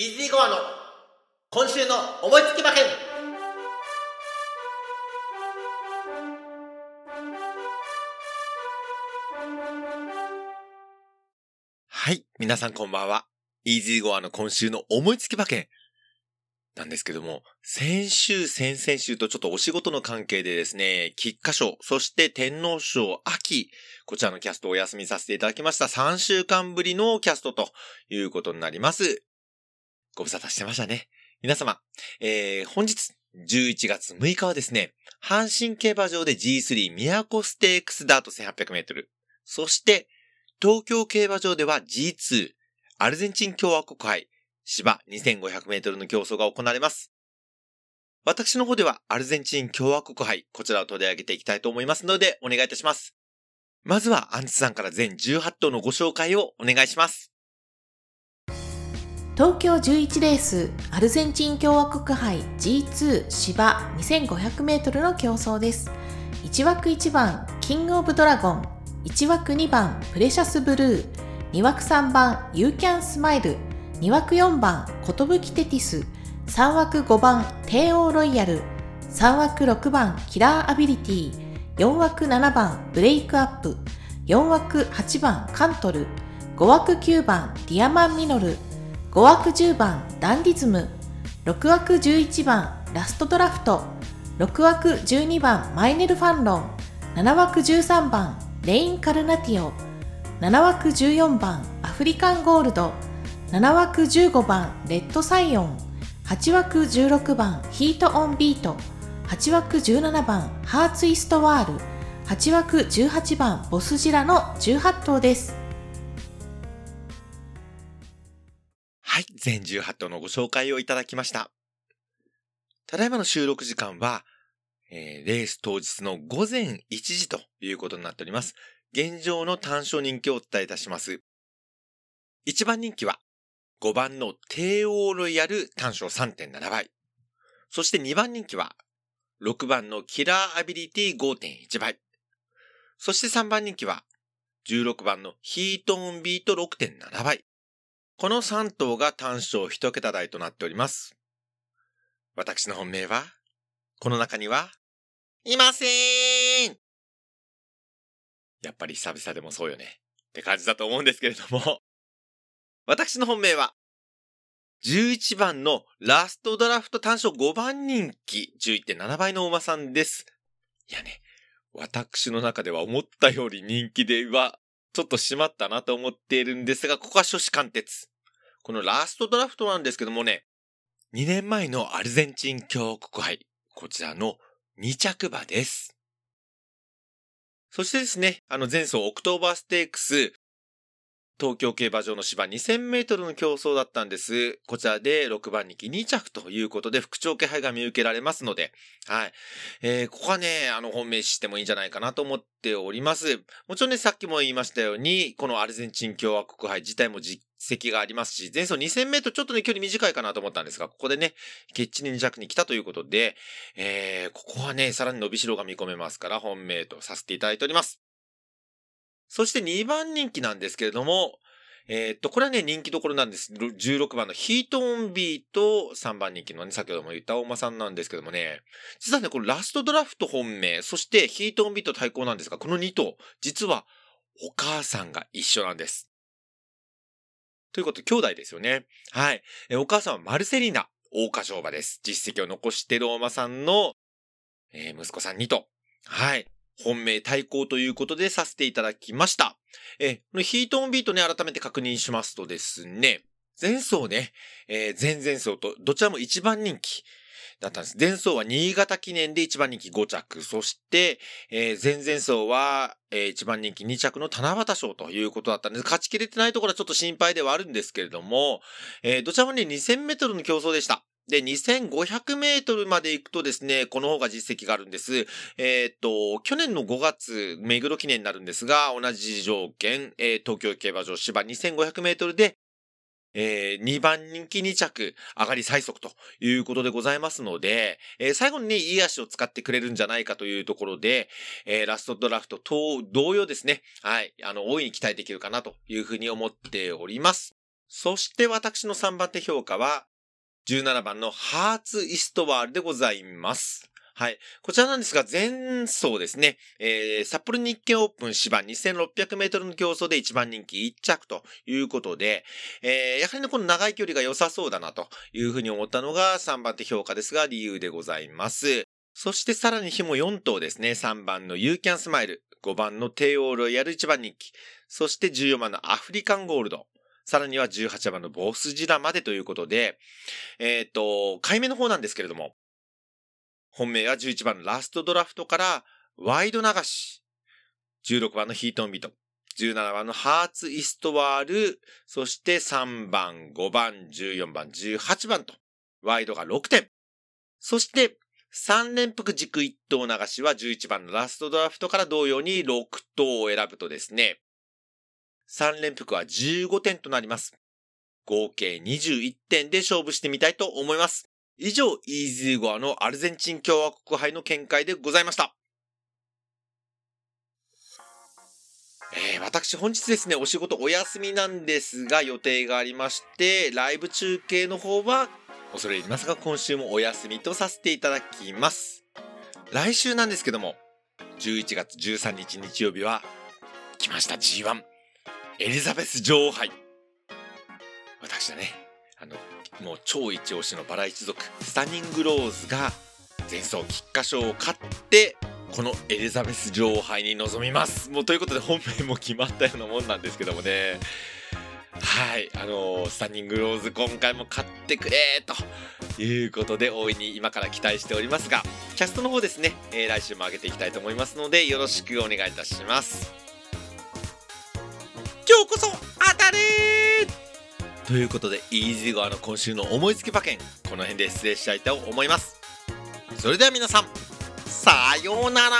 イージーゴアの今週の思いつき馬券はい、皆さんこんばんは。イージーゴアの今週の思いつき馬券なんですけども、先週、先々週とちょっとお仕事の関係でですね、菊花賞、そして天皇賞、秋、こちらのキャストをお休みさせていただきました3週間ぶりのキャストということになります。ご無沙汰してましたね。皆様、えー、本日、11月6日はですね、阪神競馬場で G3 宮古ステークスダート1800メートル、そして、東京競馬場では G2 アルゼンチン共和国杯芝2500メートルの競争が行われます。私の方ではアルゼンチン共和国杯、こちらを取り上げていきたいと思いますので、お願いいたします。まずはアンツさんから全18頭のご紹介をお願いします。東京11レースアルゼンチン共和国杯 G2 芝 2500m の競争です。1枠1番キングオブドラゴン。1枠2番プレシャスブルー。2枠3番ユーキャンスマイル。2枠4番コトブキテティス。3枠5番帝王ロイヤル。3枠6番キラーアビリティ。4枠7番ブレイクアップ。4枠8番カントル。5枠9番ディアマンミノル。5枠10番ダンディズム。6枠11番ラストドラフト。6枠12番マイネルファンロン。7枠13番レインカルナティオ。7枠14番アフリカンゴールド。7枠15番レッドサイオン。8枠16番ヒートオンビート。8枠17番ハーツイストワール。8枠18番ボスジラの18頭です。全18頭のご紹介をいただきました。ただいまの収録時間は、えーレース当日の午前1時ということになっております。現状の単勝人気をお伝えいたします。1番人気は、5番の帝王ロイヤル単勝3.7倍。そして2番人気は、6番のキラーアビリティ5.1倍。そして3番人気は、16番のヒートオンビート6.7倍。この3頭が単勝1桁台となっております。私の本命は、この中には、いませんやっぱり久々でもそうよね。って感じだと思うんですけれども、私の本命は、11番のラストドラフト単勝5番人気11.7倍の馬さんです。いやね、私の中では思ったより人気では、ちょっとしまったなと思っているんですが、ここは初子貫徹。このラストドラフトなんですけどもね、2年前のアルゼンチン共和国杯、こちらの2着馬です。そしてですね、あの前走オクトーバーステークス、東京競馬場の芝2000メートルの競走だったんです。こちらで6番人気2着ということで、復調気配が見受けられますので、はい。えー、ここはね、あの、本命視してもいいんじゃないかなと思っております。もちろんね、さっきも言いましたように、このアルゼンチン共和国杯自体も実績がありますし、前走2000メートルちょっとね、距離短いかなと思ったんですが、ここでね、決地に2着に来たということで、えー、ここはね、さらに伸びしろが見込めますから、本命とさせていただいております。そして2番人気なんですけれども、えーっと、これはね、人気どころなんです。16番のヒートオンビーと3番人気のね、先ほども言った大間さんなんですけどもね、実はね、このラストドラフト本命、そしてヒートオンビート対抗なんですが、この2頭、実はお母さんが一緒なんです。ということで、兄弟ですよね。はい。えお母さんはマルセリーナ、大花乗馬です。実績を残している大間さんの、えー息子さん2頭。はい。本命対抗ということでさせていただきました。えこのヒートオンビートね、改めて確認しますとですね、前走ね、えー前々走とどちらも1番人気だったんです。前走は新潟記念で1番人気5着、そして、えー前々走は、え1番人気2着の七夕賞ということだったんです。勝ちきれてないところはちょっと心配ではあるんですけれども、えーどちらもね、2000メートルの競争でした。で、2500メートルまで行くとですね、この方が実績があるんです。えーっと、去年の5月、目黒記念になるんですが、同じ条件、えー東京競馬場芝2500メートルで、えー2番人気2着、上がり最速ということでございますので、えー最後にね、いい足を使ってくれるんじゃないかというところで、えーラストドラフトと同様ですね、はい、あの、大いに期待できるかなというふうに思っております。そして私の3番手評価は、17番のハーツイストワールでございます。はい。こちらなんですが、前走ですね、えー、札幌日経オープン芝2600メートルの競争で1番人気1着ということで、えー、やはりね、この長い距離が良さそうだなというふうに思ったのが3番手評価ですが、理由でございます。そしてさらに日も4頭ですね、3番のユーキャンスマイル、5番の帝王ロイヤル1番人気、そして14番のアフリカンゴールド、さらには18番のボスジラまでということで、えっ、と、回目の方なんですけれども、本命は11番のラストドラフトからワイド流し、16番のヒートンビート、17番のハーツイストワール、そして3番、5番、14番、18番と、ワイドが6点。そして、3連複軸1頭流しは11番のラストドラフトから同様に6頭を選ぶとですね、3連複は15点となります。合計21点で勝負してみたいと思います。以上、イージーゴアのアルゼンチン共和国杯の見解でございました。えー、私本日ですね、お仕事お休みなんですが予定がありまして、ライブ中継の方は恐れ入りますが今週もお休みとさせていただきます。来週なんですけども、11月13日日曜日は来ました G1 エリザベス女王杯。私だね、あの、もう超一押しのバラ一族、スタニングローズが前走菊花賞を勝って、このエリザベス女王杯に臨みます。もうということで本命も決まったようなもんなんですけどもね。はい、あのースタニングローズ今回も勝ってくれということで大いに今から期待しておりますが、キャストの方ですね、えー来週も上げていきたいと思いますのでよろしくお願いいたします。れということで、イージーゴアの今週の思いつき馬券、この辺で失礼したいと思います。それでは皆さん、さようなら